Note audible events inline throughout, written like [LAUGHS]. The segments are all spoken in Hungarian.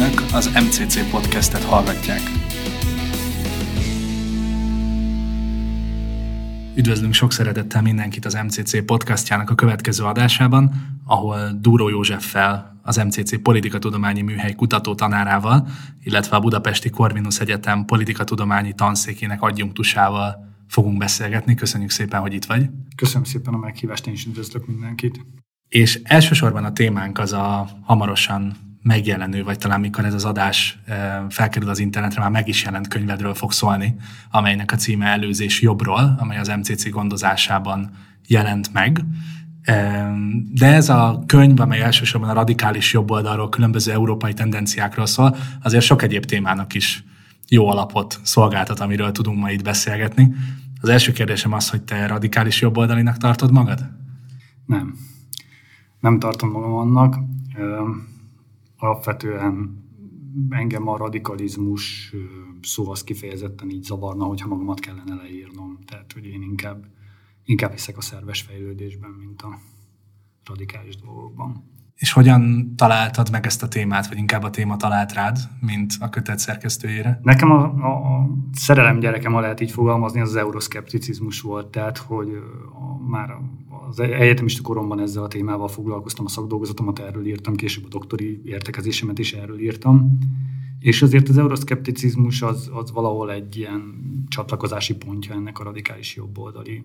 Önök az MCC podcastet hallgatják. Üdvözlünk sok szeretettel mindenkit az MCC podcastjának a következő adásában, ahol Dúró Józseffel, az MCC Politikatudományi Műhely kutató tanárával, illetve a Budapesti Corvinus Egyetem Politikatudományi Tanszékének adjunktusával fogunk beszélgetni. Köszönjük szépen, hogy itt vagy. Köszönöm szépen a meghívást, én is üdvözlök mindenkit. És elsősorban a témánk az a hamarosan megjelenő, vagy talán mikor ez az adás felkerül az internetre, már meg is jelent könyvedről fog szólni, amelynek a címe Előzés jobbról, amely az MCC gondozásában jelent meg. De ez a könyv, amely elsősorban a radikális jobboldalról, különböző európai tendenciákról szól, azért sok egyéb témának is jó alapot szolgáltat, amiről tudunk ma itt beszélgetni. Az első kérdésem az, hogy te radikális jobboldalinak tartod magad? Nem. Nem tartom magam annak alapvetően engem a radikalizmus szó az kifejezetten így zavarna, hogyha magamat kellene leírnom. Tehát, hogy én inkább, inkább hiszek a szerves fejlődésben, mint a radikális dolgokban. És hogyan találtad meg ezt a témát, vagy inkább a téma talált rád, mint a kötet szerkesztőjére? Nekem a, a, szerelem gyerekem, ha lehet így fogalmazni, az, az euroszkepticizmus volt, tehát hogy már az egyetemista koromban ezzel a témával foglalkoztam, a szakdolgozatomat erről írtam, később a doktori értekezésemet is erről írtam. És azért az euroszkepticizmus az, az valahol egy ilyen csatlakozási pontja ennek a radikális jobboldali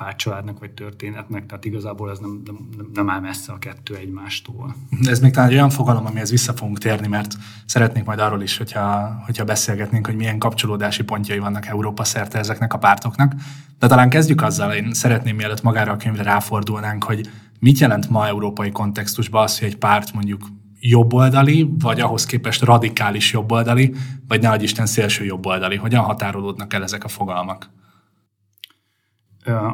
pártcsaládnak vagy történetnek, tehát igazából ez nem, nem, nem áll messze a kettő egymástól. Ez még talán egy olyan fogalom, amihez vissza fogunk térni, mert szeretnék majd arról is, hogyha, hogyha beszélgetnénk, hogy milyen kapcsolódási pontjai vannak Európa szerte ezeknek a pártoknak. De talán kezdjük azzal, én szeretném, mielőtt magára a könyvre ráfordulnánk, hogy mit jelent ma európai kontextusban az, hogy egy párt mondjuk jobboldali, vagy ahhoz képest radikális jobboldali, vagy ne Isten szélső jobboldali. Hogyan határolódnak el ezek a fogalmak?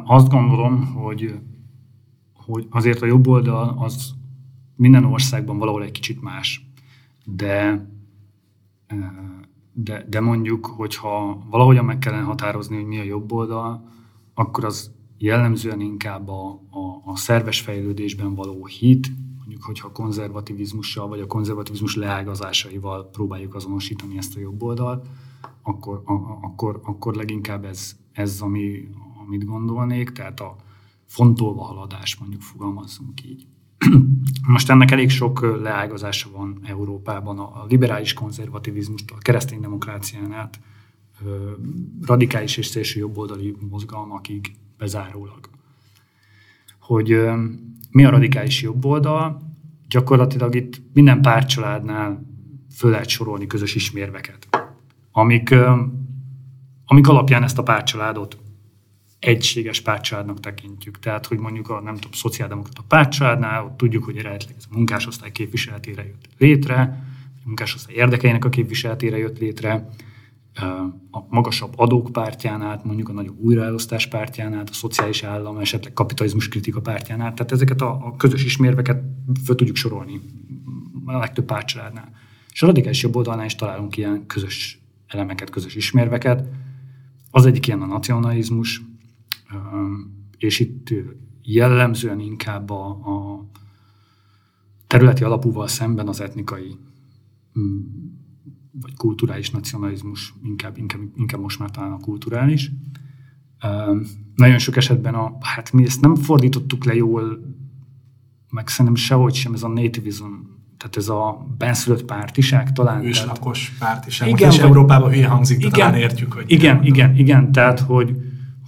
Azt gondolom, hogy, hogy azért a jobb oldal az minden országban valahol egy kicsit más, de, de, de mondjuk, hogyha valahogyan meg kellene határozni, hogy mi a jobb oldal, akkor az jellemzően inkább a, a, a szerves fejlődésben való hit, mondjuk, hogyha a konzervativizmussal vagy a konzervativizmus leágazásaival próbáljuk azonosítani ezt a jobb oldalt, akkor, a, akkor, akkor leginkább ez, ez ami, amit gondolnék, tehát a fontolva haladás, mondjuk fogalmazzunk így. [CLEARS THROAT] Most ennek elég sok leágazása van Európában, a liberális konzervativizmustól, a keresztény demokrácián át, radikális és szélső jobboldali mozgalmakig bezárólag. Hogy mi a radikális jobboldal? Gyakorlatilag itt minden pártcsaládnál föl lehet sorolni közös ismérveket, amik, amik alapján ezt a pártcsaládot egységes pártcsaládnak tekintjük. Tehát, hogy mondjuk a nem tudom, szociáldemokrata pártcsaládnál, ott tudjuk, hogy eredetileg ez a munkásosztály képviseletére jött létre, a munkásosztály érdekeinek a képviseletére jött létre, a magasabb adók pártjánál, mondjuk a nagyobb újraelosztás pártjánál, a szociális állam, esetleg kapitalizmus kritika pártjánál. Tehát ezeket a, a közös ismérveket föl tudjuk sorolni a legtöbb pártcsaládnál. És a radikális jobb oldalnál is találunk ilyen közös elemeket, közös ismérveket. Az egyik ilyen a nacionalizmus, és itt jellemzően inkább a, a területi alapúval szemben az etnikai mm, vagy kulturális nacionalizmus, inkább, inkább, inkább most már talán a kulturális. Nagyon sok esetben a, hát mi ezt nem fordítottuk le jól, meg szerintem sehogy sem ez a nativism, tehát ez a benszülött pártiság talán. Őslakos pártiság. Igen, és Európában hülye hangzik, de igen, talán értjük, hogy... Igen, igen, igen, tehát hogy,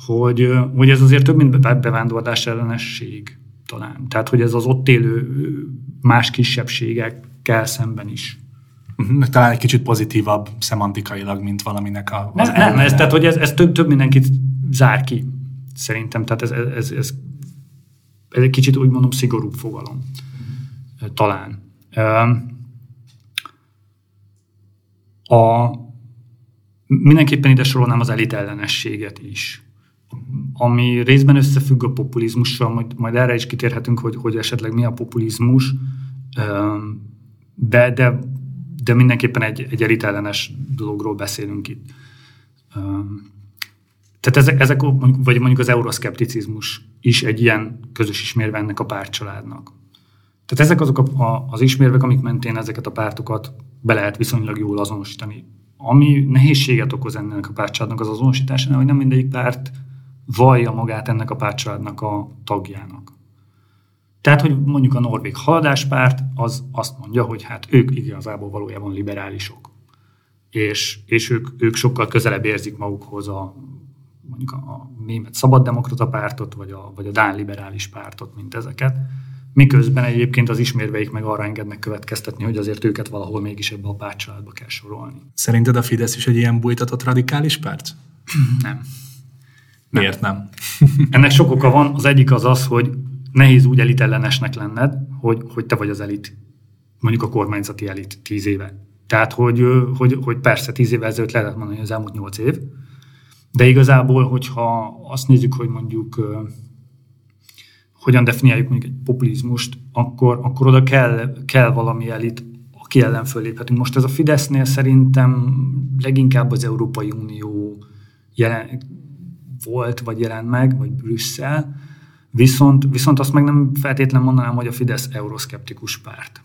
hogy, hogy ez azért több, mint bevándorlás ellenesség talán. Tehát, hogy ez az ott élő más kisebbségekkel szemben is. Mhm, talán egy kicsit pozitívabb szemantikailag, mint valaminek a... Nem, nem ez, tehát, hogy ez, ez több, több mindenkit zár ki, szerintem. Tehát ez, ez, ez, ez, ez egy kicsit úgy mondom szigorúbb fogalom. Talán. A, mindenképpen ide sorolnám az elit ellenességet is ami részben összefügg a populizmussal, majd, majd erre is kitérhetünk, hogy, hogy esetleg mi a populizmus, de, de, de mindenképpen egy, egy elitellenes dologról beszélünk itt. Tehát ezek, ezek vagy mondjuk az euroszkepticizmus is egy ilyen közös ismérve ennek a pártcsaládnak. Tehát ezek azok a, a, az ismérvek, amik mentén ezeket a pártokat be lehet viszonylag jól azonosítani. Ami nehézséget okoz ennek a pártcsaládnak az azonosításánál, hogy nem mindegyik párt vallja magát ennek a pártcsaládnak a tagjának. Tehát, hogy mondjuk a Norvég haladáspárt az azt mondja, hogy hát ők igazából valójában liberálisok. És, és ők, ők sokkal közelebb érzik magukhoz a mondjuk a, a német szabaddemokrata pártot, vagy a, vagy a Dán liberális pártot, mint ezeket. Miközben egyébként az ismérveik meg arra engednek következtetni, hogy azért őket valahol mégis ebbe a pártcsaládba kell sorolni. Szerinted a Fidesz is egy ilyen bújtatott radikális párt? Nem. Miért nem? [LAUGHS] Ennek sok oka van. Az egyik az az, hogy nehéz úgy elitellenesnek lenned, hogy, hogy te vagy az elit. Mondjuk a kormányzati elit tíz éve. Tehát, hogy, hogy, hogy persze tíz évvel ezelőtt lehetett mondani, az elmúlt nyolc év, de igazából, hogyha azt nézzük, hogy mondjuk hogyan definiáljuk mondjuk egy populizmust, akkor, akkor oda kell, kell valami elit, aki ellen föléphetünk. Most ez a Fidesznél szerintem leginkább az Európai Unió jelen, volt, vagy jelent meg, vagy Brüsszel, viszont, viszont azt meg nem feltétlenül mondanám, hogy a Fidesz euroszkeptikus párt.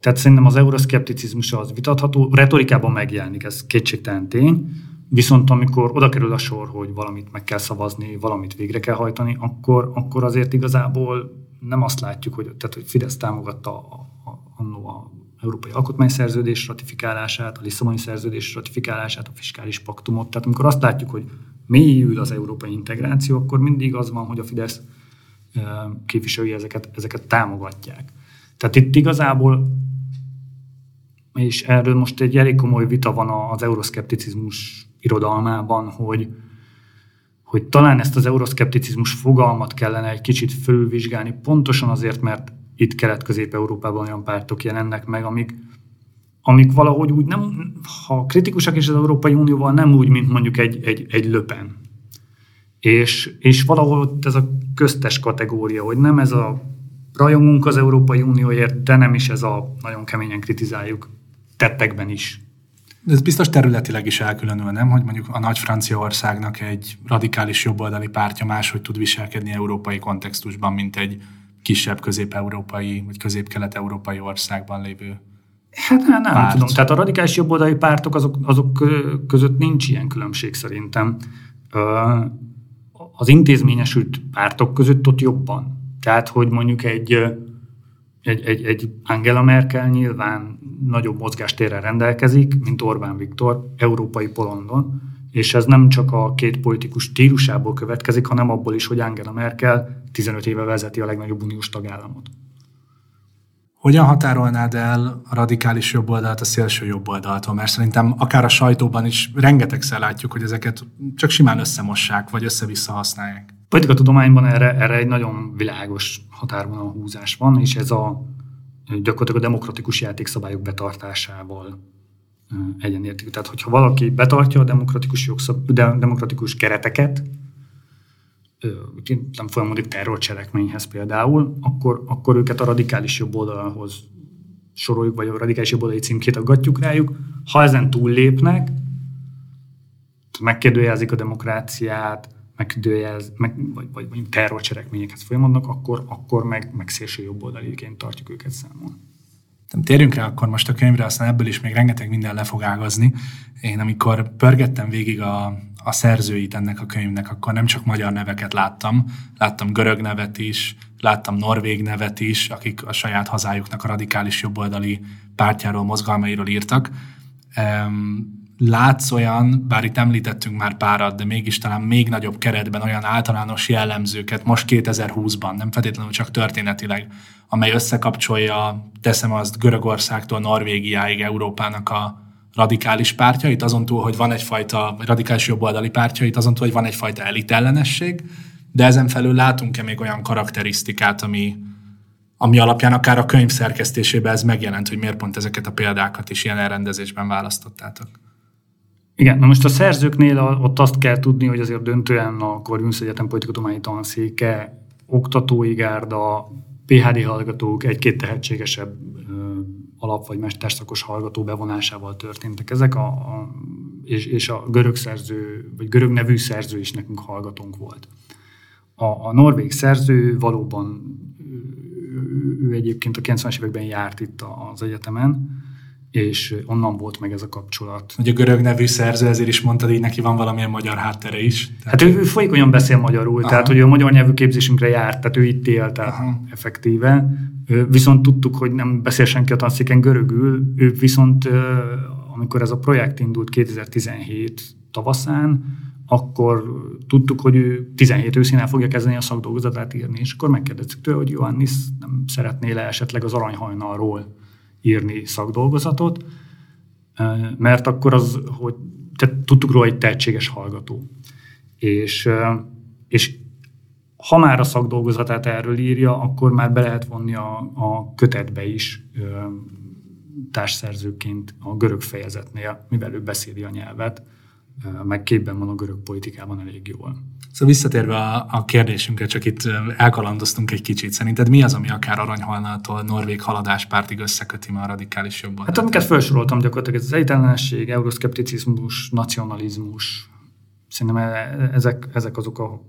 Tehát szerintem az euroszkepticizmus az vitatható, retorikában megjelenik, ez kétségtelen tény, viszont amikor oda kerül a sor, hogy valamit meg kell szavazni, valamit végre kell hajtani, akkor, akkor azért igazából nem azt látjuk, hogy, tehát, hogy Fidesz támogatta a, a, a, a Európai Alkotmányszerződés ratifikálását, a Lisszaboni Szerződés ratifikálását, a fiskális paktumot. Tehát amikor azt látjuk, hogy mélyül az európai integráció, akkor mindig az van, hogy a Fidesz képviselői ezeket, ezeket támogatják. Tehát itt igazából, és erről most egy elég komoly vita van az euroszkepticizmus irodalmában, hogy, hogy talán ezt az euroszkepticizmus fogalmat kellene egy kicsit fölvizsgálni, pontosan azért, mert itt Kelet-Közép-Európában olyan pártok jelennek meg, amik, amik valahogy úgy nem, ha kritikusak is az Európai Unióval, nem úgy, mint mondjuk egy, egy, egy löpen. És, és valahol ez a köztes kategória, hogy nem ez a rajongunk az Európai Unióért, de nem is ez a nagyon keményen kritizáljuk tettekben is. Ez biztos területileg is elkülönül, nem? Hogy mondjuk a nagy Franciaországnak egy radikális jobboldali pártja máshogy tud viselkedni európai kontextusban, mint egy kisebb közép-európai vagy közép-kelet-európai országban lévő Hát nem, nem tudom. Tehát a radikális jobboldali pártok azok, azok között nincs ilyen különbség szerintem. Az intézményesült pártok között ott jobban. Tehát, hogy mondjuk egy, egy, egy, egy Angela Merkel nyilván nagyobb mozgástérrel rendelkezik, mint Orbán Viktor, európai polondon, és ez nem csak a két politikus stílusából következik, hanem abból is, hogy Angela Merkel 15 éve vezeti a legnagyobb uniós tagállamot. Hogyan határolnád el a radikális jobboldalt a szélső jobboldaltól? Mert szerintem akár a sajtóban is rengetegszer látjuk, hogy ezeket csak simán összemossák, vagy össze-vissza használják. Politikatudományban erre, erre egy nagyon világos határvonal húzás van, és ez a gyakorlatilag a demokratikus játékszabályok betartásával egyenértő. Tehát, hogyha valaki betartja a demokratikus, jogszab, demokratikus kereteket, nem folyamodik terrorcselekményhez például, akkor, akkor őket a radikális jobb oldalhoz soroljuk, vagy a radikális jobb oldali címkét aggatjuk rájuk. Ha ezen túllépnek, megkérdőjelezik a demokráciát, megkérdőjelez, meg, vagy, vagy mondjuk terrorcselekményekhez folyamodnak, akkor, akkor meg, meg szélső jobb oldaliként tartjuk őket számon. Térjünk rá akkor most a könyvre, aztán ebből is még rengeteg minden le fog ágazni. Én amikor pörgettem végig a, a szerzőit ennek a könyvnek, akkor nem csak magyar neveket láttam, láttam görög nevet is, láttam norvég nevet is, akik a saját hazájuknak a radikális jobboldali pártjáról, mozgalmairól írtak. Látsz olyan, bár itt említettünk már párat, de mégis talán még nagyobb keretben olyan általános jellemzőket most 2020-ban, nem feltétlenül csak történetileg, amely összekapcsolja, teszem azt Görögországtól Norvégiáig Európának a radikális pártjait, azon túl, hogy van egyfajta radikális jobboldali pártjait, azon túl, hogy van egyfajta elitellenesség, de ezen felül látunk-e még olyan karakterisztikát, ami, ami alapján akár a könyv szerkesztésében ez megjelent, hogy miért pont ezeket a példákat is ilyen elrendezésben választottátok? Igen, na most a szerzőknél ott azt kell tudni, hogy azért döntően a Corvinus Egyetem politikatományi tanszéke, oktatói gárda, PHD hallgatók, egy-két tehetségesebb alap- vagy mesterszakos hallgató bevonásával történtek ezek, a, a, és, és a görög szerző, vagy görög nevű szerző is nekünk hallgatónk volt. A, a norvég szerző valóban ő egyébként a 90-es években járt itt az egyetemen, és onnan volt meg ez a kapcsolat. Hogy a görög nevű szerző, ezért is mondtad, hogy neki van valamilyen magyar háttere is. Tehát... Hát ő, ő folyékonyan beszél magyarul, Aha. tehát hogy a magyar nyelvű képzésünkre járt, tehát ő itt élt, tehát Aha. effektíve. Viszont tudtuk, hogy nem beszél senki a tanszéken görögül, ő viszont, amikor ez a projekt indult 2017 tavaszán, akkor tudtuk, hogy ő 17 őszén el fogja kezdeni a szakdolgozatát írni, és akkor megkérdeztük tőle, hogy Johannis nem szeretné le esetleg az aranyhajnalról írni szakdolgozatot, mert akkor az, hogy tehát tudtuk róla egy tehetséges hallgató. És, és ha már a szakdolgozatát erről írja, akkor már be lehet vonni a, a kötetbe is társszerzőként a görög fejezetnél, mivel ő beszéli a nyelvet, meg képben van a görög politikában elég jól. Szóval visszatérve a, a kérdésünkre, csak itt elkalandoztunk egy kicsit. Szerinted mi az, ami akár aranyhalnától norvég haladáspártig összeköti már a radikális jobban? Hát amiket felsoroltam gyakorlatilag, ez az egytelenség, euroszkepticizmus, nacionalizmus, szerintem e, ezek, ezek azok a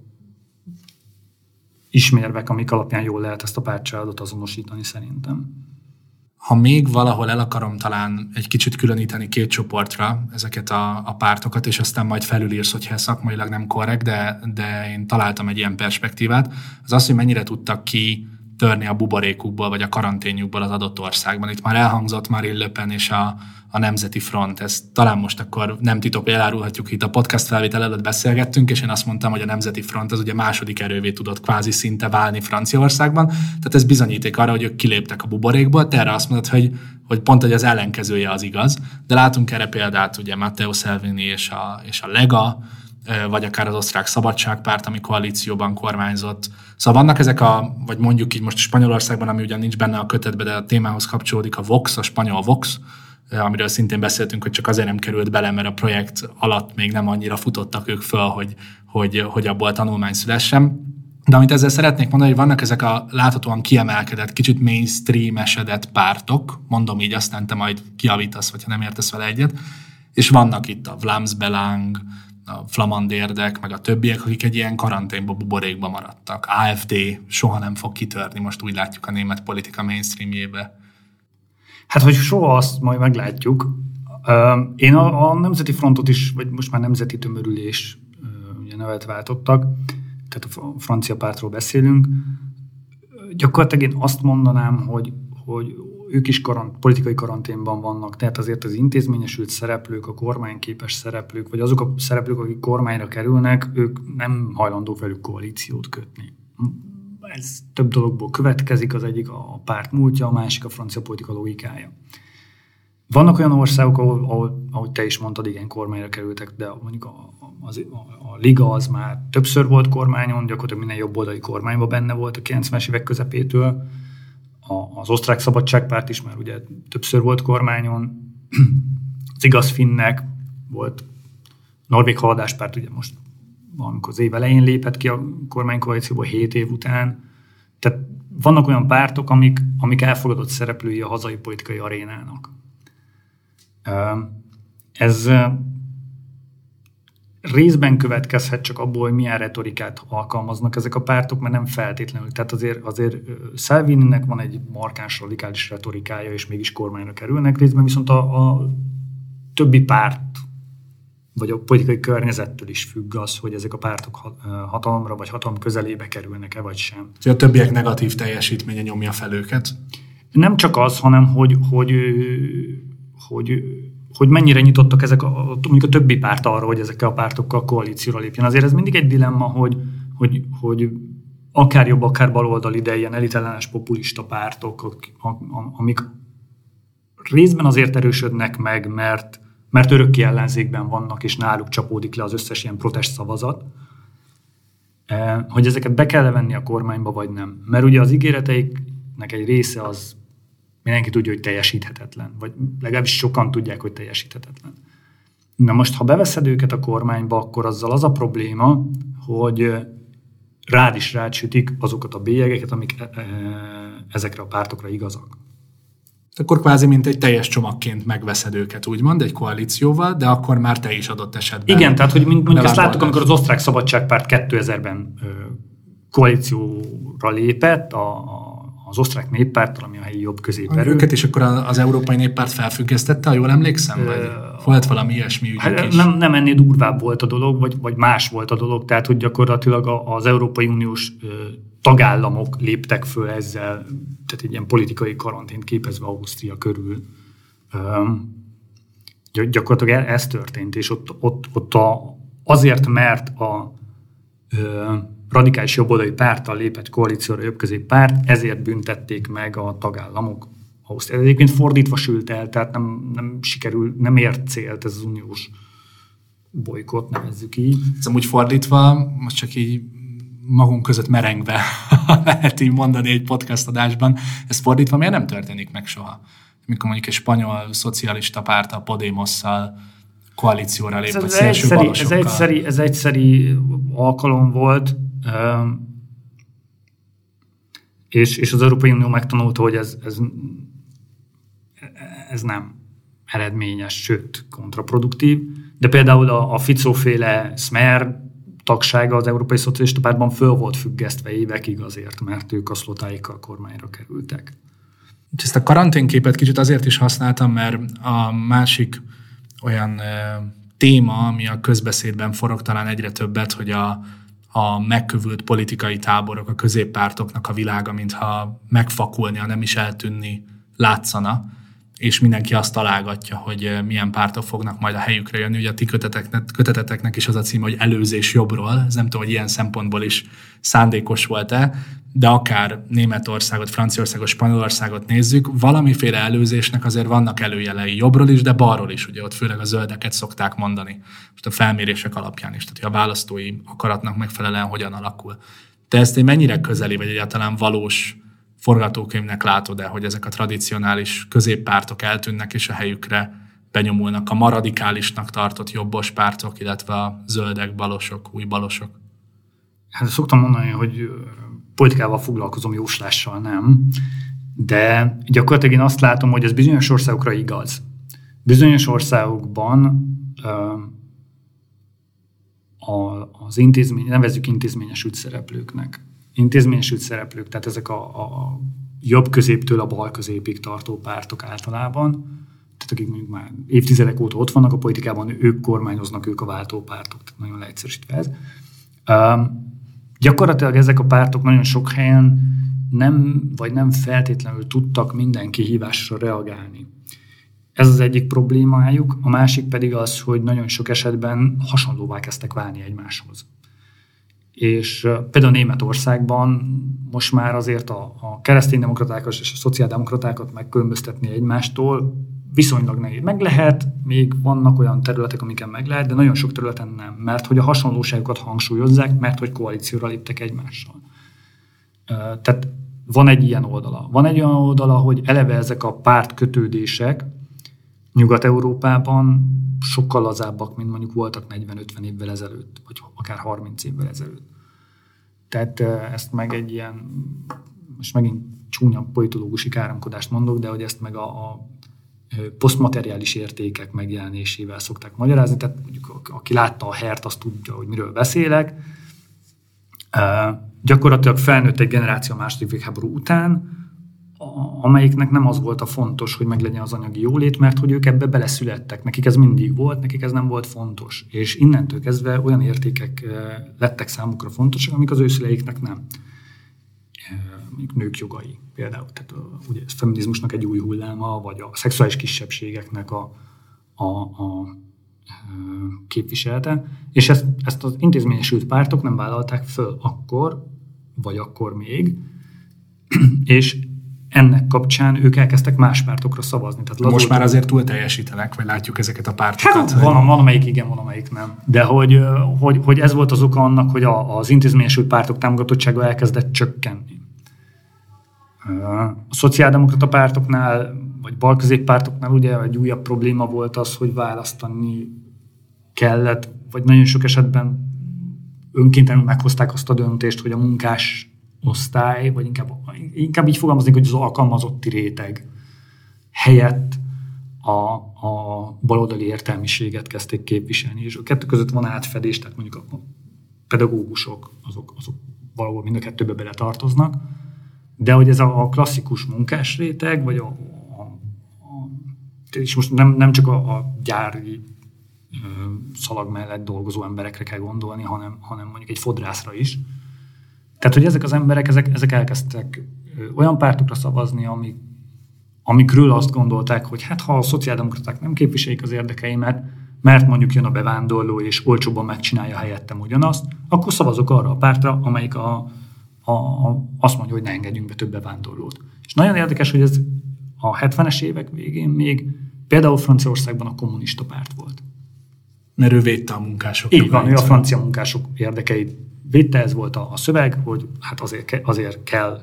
ismérvek, amik alapján jól lehet ezt a pártcsaládot azonosítani szerintem ha még valahol el akarom talán egy kicsit különíteni két csoportra ezeket a, a pártokat, és aztán majd felülírsz, hogyha szakmailag nem korrekt, de, de én találtam egy ilyen perspektívát, az az, hogy mennyire tudtak ki törni a buborékukból, vagy a karanténjukból az adott országban. Itt már elhangzott Marine Le Pen és a, a Nemzeti Front. Ez talán most akkor nem titok, elárulhatjuk, itt a podcast felvétel előtt beszélgettünk, és én azt mondtam, hogy a Nemzeti Front az ugye második erővé tudott kvázi szinte válni Franciaországban. Tehát ez bizonyíték arra, hogy ők kiléptek a buborékból. Te erre azt mondod, hogy, hogy pont hogy az ellenkezője az igaz. De látunk erre példát, ugye Matteo Salvini és a, és a Lega, vagy akár az osztrák szabadságpárt, ami koalícióban kormányzott. Szóval vannak ezek a, vagy mondjuk így most Spanyolországban, ami ugyan nincs benne a kötetbe, de a témához kapcsolódik a Vox, a spanyol Vox, amiről szintén beszéltünk, hogy csak azért nem került bele, mert a projekt alatt még nem annyira futottak ők föl, hogy, hogy, hogy abból tanulmány szülessen. De amit ezzel szeretnék mondani, hogy vannak ezek a láthatóan kiemelkedett, kicsit mainstream esedett pártok, mondom így, aztán te majd kiavítasz, vagy ha nem értesz vele egyet, és vannak itt a Vlaams Belang, a flamandérdek, meg a többiek, akik egy ilyen karanténba, buborékba maradtak. AFD soha nem fog kitörni, most úgy látjuk a német politika mainstreamjébe. Hát, hogy soha azt majd meglátjuk. Én a, a Nemzeti Frontot is, vagy most már Nemzeti Tömörülés ugye nevet váltottak, tehát a francia pártról beszélünk. Gyakorlatilag én azt mondanám, hogy, hogy ők is karant, politikai karanténban vannak, tehát azért az intézményesült szereplők, a kormányképes szereplők, vagy azok a szereplők, akik kormányra kerülnek, ők nem hajlandók velük koalíciót kötni. Ez több dologból következik, az egyik a párt múltja, a másik a francia politika logikája. Vannak olyan országok, ahol, ahol ahogy te is mondtad, igen, kormányra kerültek, de mondjuk a, az, a, a Liga az már többször volt kormányon, gyakorlatilag minden jobboldali kormányban benne volt a 90-es évek közepétől, az osztrák szabadságpárt is már ugye többször volt kormányon, [CLEARS THROAT] az igaz finnek volt, norvég haladáspárt ugye most valamikor az év elején lépett ki a kormánykoalícióból 7 év után. Tehát vannak olyan pártok, amik, amik elfogadott szereplői a hazai politikai arénának. Ez részben következhet csak abból, hogy milyen retorikát alkalmaznak ezek a pártok, mert nem feltétlenül. Tehát azért, azért Salvininek van egy markáns radikális retorikája, és mégis kormányra kerülnek részben, viszont a, a többi párt vagy a politikai környezettől is függ az, hogy ezek a pártok hatalomra vagy hatalom közelébe kerülnek-e, vagy sem. A többiek negatív teljesítménye nyomja fel őket? Nem csak az, hanem hogy, hogy, hogy hogy mennyire nyitottak ezek a, mondjuk a többi párt arra, hogy ezekkel a pártokkal koalícióra lépjen. Azért ez mindig egy dilemma, hogy, hogy, hogy akár jobb, akár baloldali, de ilyen elitellenes populista pártok, amik részben azért erősödnek meg, mert, mert örökké ellenzékben vannak, és náluk csapódik le az összes ilyen protest szavazat, eh, hogy ezeket be kell venni a kormányba, vagy nem. Mert ugye az ígéreteiknek egy része az mindenki tudja, hogy teljesíthetetlen, vagy legalábbis sokan tudják, hogy teljesíthetetlen. Na most, ha beveszed őket a kormányba, akkor azzal az a probléma, hogy rád is rádsütik azokat a bélyegeket, amik e, e, ezekre a pártokra igazak. Akkor kvázi, mint egy teljes csomagként megveszed őket, úgymond, egy koalícióval, de akkor már te is adott esetben. Igen, tehát, hogy mondjuk ezt láttuk, amikor az osztrák szabadságpárt 2000-ben koalícióra lépett a, a az osztrák néppárttal, ami a helyi jobb középerő. Őket is akkor az Európai Néppárt felfüggesztette, ha jól emlékszem? Vagy volt valami ilyesmi ügyük hát, is? Nem, nem ennél durvább volt a dolog, vagy, vagy más volt a dolog, tehát hogy gyakorlatilag az Európai Uniós tagállamok léptek föl ezzel, tehát egy ilyen politikai karantént képezve Ausztria körül. Gyakorlatilag e, ez történt, és ott, ott, ott a, azért, mert a radikális jobboldali párttal lépett koalícióra jobbközép párt, ezért büntették meg a tagállamok Ausztriát. Egyébként fordítva sült el, tehát nem, nem sikerül, nem ért célt ez az uniós bolykot, nevezzük így. Ez amúgy fordítva, most csak így magunk között merengve, [LAUGHS] lehet így mondani egy podcast adásban, ez fordítva miért nem történik meg soha? Mikor mondjuk egy spanyol szocialista párt a Podemosszal koalícióra lép, ez, vagy egyszeri, ez, egyszeri, ez egyszeri alkalom volt, és, és az Európai Unió megtanulta, hogy ez, ez, ez nem eredményes, sőt, kontraproduktív. De például a, a Ficóféle Smer tagsága az Európai Szocialista Pártban föl volt függesztve évekig azért, mert ők a szlotáikkal kormányra kerültek. Ezt a karanténképet kicsit azért is használtam, mert a másik olyan téma, ami a közbeszédben forog talán egyre többet, hogy a, a megkövült politikai táborok, a középpártoknak a világa, mintha megfakulnia, nem is eltűnni látszana, és mindenki azt találgatja, hogy milyen pártok fognak majd a helyükre jönni. Ugye a ti köteteknek, köteteteknek is az a cím, hogy előzés jobbról. Ez nem tudom, hogy ilyen szempontból is szándékos volt-e, de akár Németországot, Franciaországot, Spanyolországot nézzük, valamiféle előzésnek azért vannak előjelei jobbról is, de balról is, ugye ott főleg a zöldeket szokták mondani, most a felmérések alapján is, tehát a választói akaratnak megfelelően hogyan alakul. Te ezt mennyire közeli, vagy egyáltalán valós forgatókönyvnek látod-e, hogy ezek a tradicionális középpártok eltűnnek, és a helyükre benyomulnak a maradikálisnak tartott jobbos pártok, illetve a zöldek, balosok, új balosok? Hát szoktam mondani, hogy politikával foglalkozom, jóslással nem, de gyakorlatilag én azt látom, hogy ez bizonyos országokra igaz. Bizonyos országokban az intézmény, nevezzük intézményesült szereplőknek. Intézményesült szereplők, tehát ezek a, a jobb középtől a bal középig tartó pártok általában, tehát akik mondjuk már évtizedek óta ott vannak a politikában, ők kormányoznak, ők a váltópártok, tehát nagyon leegyszerűsítve ez. Gyakorlatilag ezek a pártok nagyon sok helyen nem, vagy nem feltétlenül tudtak minden kihívásra reagálni. Ez az egyik problémájuk, a másik pedig az, hogy nagyon sok esetben hasonlóvá kezdtek válni egymáshoz. És például Németországban most már azért a, a kereszténydemokratákat és a szociáldemokratákat megkülönböztetni egymástól viszonylag nehéz. Meg lehet, még vannak olyan területek, amiken meg lehet, de nagyon sok területen nem, mert hogy a hasonlóságokat hangsúlyozzák, mert hogy koalícióra léptek egymással. Tehát van egy ilyen oldala. Van egy olyan oldala, hogy eleve ezek a párt kötődések Nyugat-Európában sokkal lazábbak, mint mondjuk voltak 40-50 évvel ezelőtt, vagy akár 30 évvel ezelőtt. Tehát ezt meg egy ilyen, most megint csúnya politológusi káromkodást mondok, de hogy ezt meg a, a posztmateriális értékek megjelenésével szokták magyarázni, tehát mondjuk aki látta a hert, azt tudja, hogy miről beszélek. Gyakorlatilag felnőtt egy generáció a második végháború után, amelyiknek nem az volt a fontos, hogy meglegyen az anyagi jólét, mert hogy ők ebbe beleszülettek. Nekik ez mindig volt, nekik ez nem volt fontos. És innentől kezdve olyan értékek lettek számukra fontosak, amik az ő szüleiknek nem nők jogai például. Tehát ugye ez feminizmusnak egy új hulláma, vagy a szexuális kisebbségeknek a, a, a képviselete, és ezt, ezt az intézményesült pártok nem vállalták föl akkor, vagy akkor még, [CLEARS THROAT] és ennek kapcsán ők elkezdtek más pártokra szavazni. Tehát lazult, Most már azért túl teljesítenek, vagy látjuk ezeket a pártokat? Hát, van, van, amelyik igen, van, amelyik nem. De hogy, hogy, hogy ez volt az oka annak, hogy a, az intézményesült pártok támogatottsága elkezdett csökkenni. A szociáldemokrata pártoknál, vagy balközéppártoknál ugye egy újabb probléma volt az, hogy választani kellett, vagy nagyon sok esetben önkéntelenül meghozták azt a döntést, hogy a munkás osztály, vagy inkább, inkább így fogalmazni, hogy az alkalmazotti réteg helyett a, a baloldali értelmiséget kezdték képviselni, és a kettő között van átfedés, tehát mondjuk a pedagógusok, azok, azok valahol mind a kettőbe bele tartoznak, de hogy ez a, a klasszikus munkásréteg, vagy a, a, a és most nem, nem csak a, a gyári ö, szalag mellett dolgozó emberekre kell gondolni, hanem, hanem mondjuk egy fodrászra is. Tehát, hogy ezek az emberek, ezek, ezek elkezdtek olyan pártokra szavazni, amik, amikről azt gondolták, hogy hát ha a szociáldemokraták nem képviselik az érdekeimet, mert mondjuk jön a bevándorló, és olcsóban megcsinálja helyettem ugyanazt, akkor szavazok arra a pártra, amelyik a, a, azt mondja, hogy ne engedjünk be több bevándorlót. És nagyon érdekes, hogy ez a 70-es évek végén még például Franciaországban a kommunista párt volt. Mert ő védte a munkások. Így van, ő a francia munkások érdekeit védte, ez volt a, a szöveg, hogy hát azért, ke, azért kell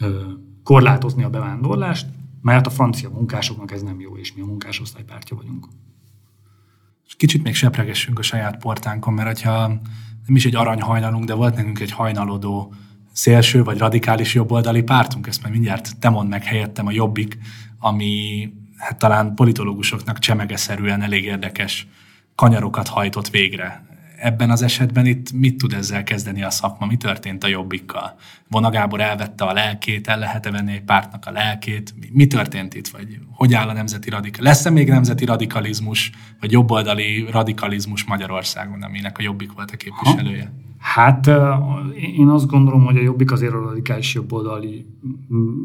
ö, korlátozni a bevándorlást, mert a francia munkásoknak ez nem jó, és mi a munkásosztálypártja vagyunk. Kicsit még sepregessünk a saját portánkon, mert ha nem is egy aranyhajnalunk, de volt nekünk egy hajnalodó szélső vagy radikális jobboldali pártunk, ezt majd mindjárt te mondd meg helyettem a Jobbik, ami hát talán politológusoknak csemegeszerűen elég érdekes kanyarokat hajtott végre ebben az esetben itt mit tud ezzel kezdeni a szakma? Mi történt a jobbikkal? Vona Gábor elvette a lelkét, el lehet-e venni egy pártnak a lelkét? Mi, történt itt? Vagy hogy áll a nemzeti radikalizmus? Lesz-e még nemzeti radikalizmus, vagy jobboldali radikalizmus Magyarországon, aminek a jobbik volt a képviselője? Ha. Hát én azt gondolom, hogy a jobbik azért a radikális jobboldali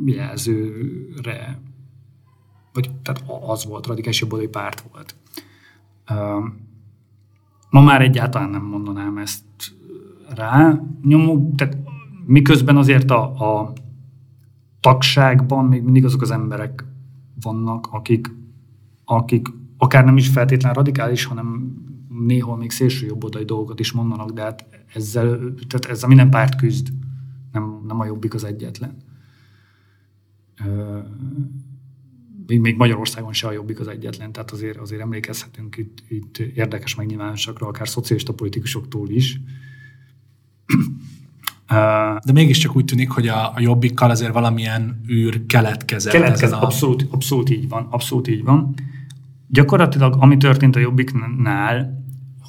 jelzőre, vagy tehát az volt, radikális jobboldali párt volt. Ma már egyáltalán nem mondanám ezt rá. Nyomó, tehát miközben azért a, a tagságban még mindig azok az emberek vannak, akik, akik akár nem is feltétlen radikális, hanem néhol még szélső jobboldali dolgokat is mondanak, de hát ezzel, tehát ezzel minden párt küzd, nem, nem a jobbik az egyetlen még, még Magyarországon se a jobbik az egyetlen, tehát azért, azért emlékezhetünk itt, itt érdekes megnyilvánulásokra, akár szocialista politikusoktól is. De mégiscsak úgy tűnik, hogy a, a jobbikkal azért valamilyen űr keletkezett. Keletkezett, a... abszolút, abszolút így van, abszolút így van. Gyakorlatilag ami történt a jobbiknál,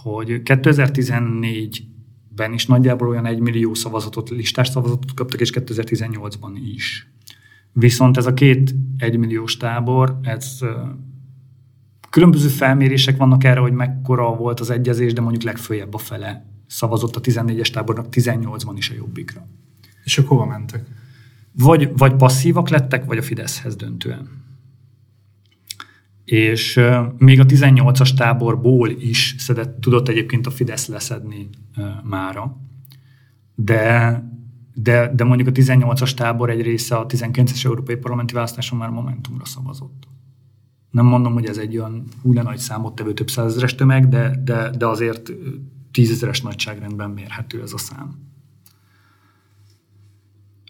hogy 2014-ben is nagyjából olyan egy millió szavazatot, listás szavazatot kaptak, és 2018-ban is. Viszont ez a két egymilliós tábor, ez különböző felmérések vannak erre, hogy mekkora volt az egyezés, de mondjuk legfőjebb a fele szavazott a 14-es tábornak 18-ban is a jobbikra. És akkor hova mentek? Vagy, vagy passzívak lettek, vagy a Fideszhez döntően. És még a 18-as táborból is szedett, tudott egyébként a Fidesz leszedni mára, de de, de mondjuk a 18-as tábor egy része a 19-es európai parlamenti választáson már Momentumra szavazott. Nem mondom, hogy ez egy olyan húle nagy számot tevő több százezeres tömeg, de, de, de azért tízezeres nagyságrendben mérhető ez a szám.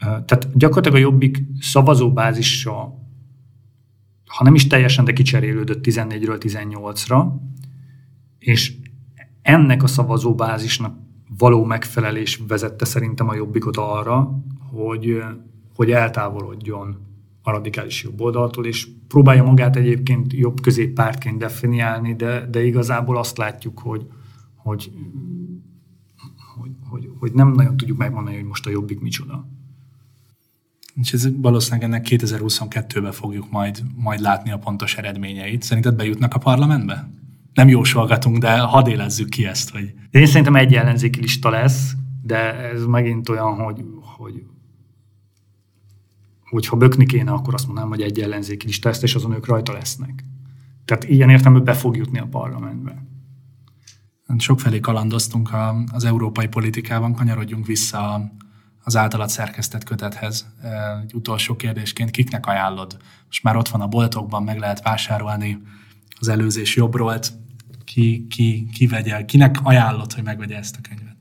Tehát gyakorlatilag a Jobbik szavazóbázisa, ha nem is teljesen, de kicserélődött 14-ről 18-ra, és ennek a szavazóbázisnak való megfelelés vezette szerintem a jobbikot arra, hogy, hogy eltávolodjon a radikális jobb oldaltól, és próbálja magát egyébként jobb középpártként definiálni, de, de igazából azt látjuk, hogy, hogy, hogy, hogy, hogy nem nagyon tudjuk megmondani, hogy most a jobbik micsoda. És ez valószínűleg ennek 2022-ben fogjuk majd, majd látni a pontos eredményeit. Szerinted bejutnak a parlamentbe? nem jósolgatunk, de hadd élezzük ki ezt. Hogy... Én szerintem egy ellenzéki lista lesz, de ez megint olyan, hogy, hogy hogyha bökni kéne, akkor azt mondanám, hogy egy ellenzéki lista lesz, és azon ők rajta lesznek. Tehát ilyen értelemben be fog jutni a parlamentbe. Sokfelé kalandoztunk az európai politikában, kanyarodjunk vissza az általad szerkesztett kötethez. Egy utolsó kérdésként, kiknek ajánlod? Most már ott van a boltokban, meg lehet vásárolni az előzés jobbról, ki, ki, ki vegye, kinek ajánlott, hogy megvegye ezt a könyvet?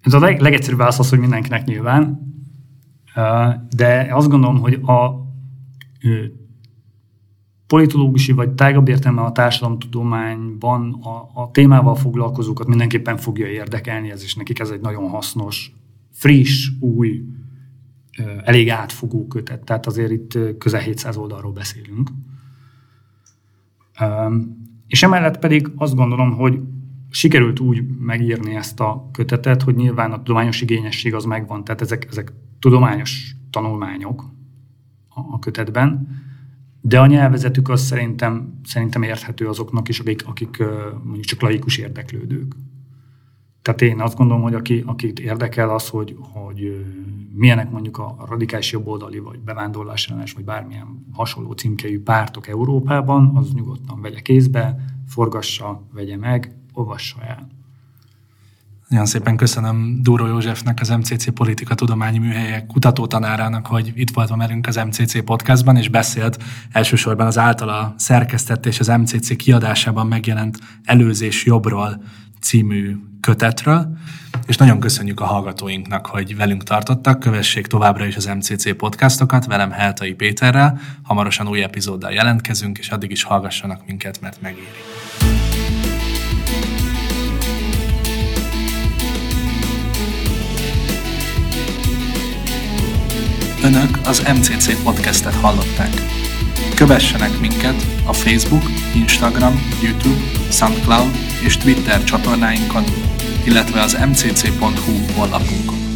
Ez a leg, legegyszerűbb válasz az, hogy mindenkinek nyilván, de azt gondolom, hogy a politológusi vagy tágabb értelme a társadalomtudományban a, a témával foglalkozókat mindenképpen fogja érdekelni, ez is nekik ez egy nagyon hasznos, friss, új, elég átfogó kötet, tehát azért itt közel 700 oldalról beszélünk. És emellett pedig azt gondolom, hogy sikerült úgy megírni ezt a kötetet, hogy nyilván a tudományos igényesség az megvan, tehát ezek, ezek tudományos tanulmányok a, kötetben, de a nyelvezetük az szerintem, szerintem érthető azoknak is, akik, akik mondjuk csak laikus érdeklődők. Tehát én azt gondolom, hogy aki, akit érdekel az, hogy, hogy milyenek mondjuk a radikális jobboldali, vagy bevándorlásellenes, vagy bármilyen hasonló címkejű pártok Európában, az nyugodtan vegye kézbe, forgassa, vegye meg, olvassa el. Nagyon szépen köszönöm Dúró Józsefnek, az MCC Politika Tudományi Műhelyek kutatótanárának, hogy itt volt velünk az MCC podcastban, és beszélt elsősorban az általa szerkesztett és az MCC kiadásában megjelent Előzés jobbról című kötetről, és nagyon köszönjük a hallgatóinknak, hogy velünk tartottak. Kövessék továbbra is az MCC podcastokat, velem Heltai Péterrel. Hamarosan új epizóddal jelentkezünk, és addig is hallgassanak minket, mert megéri. Önök az MCC podcastet hallották. Kövessenek minket a Facebook, Instagram, YouTube, SoundCloud és Twitter csatornáinkon, illetve az mcc.hu honlapunkon.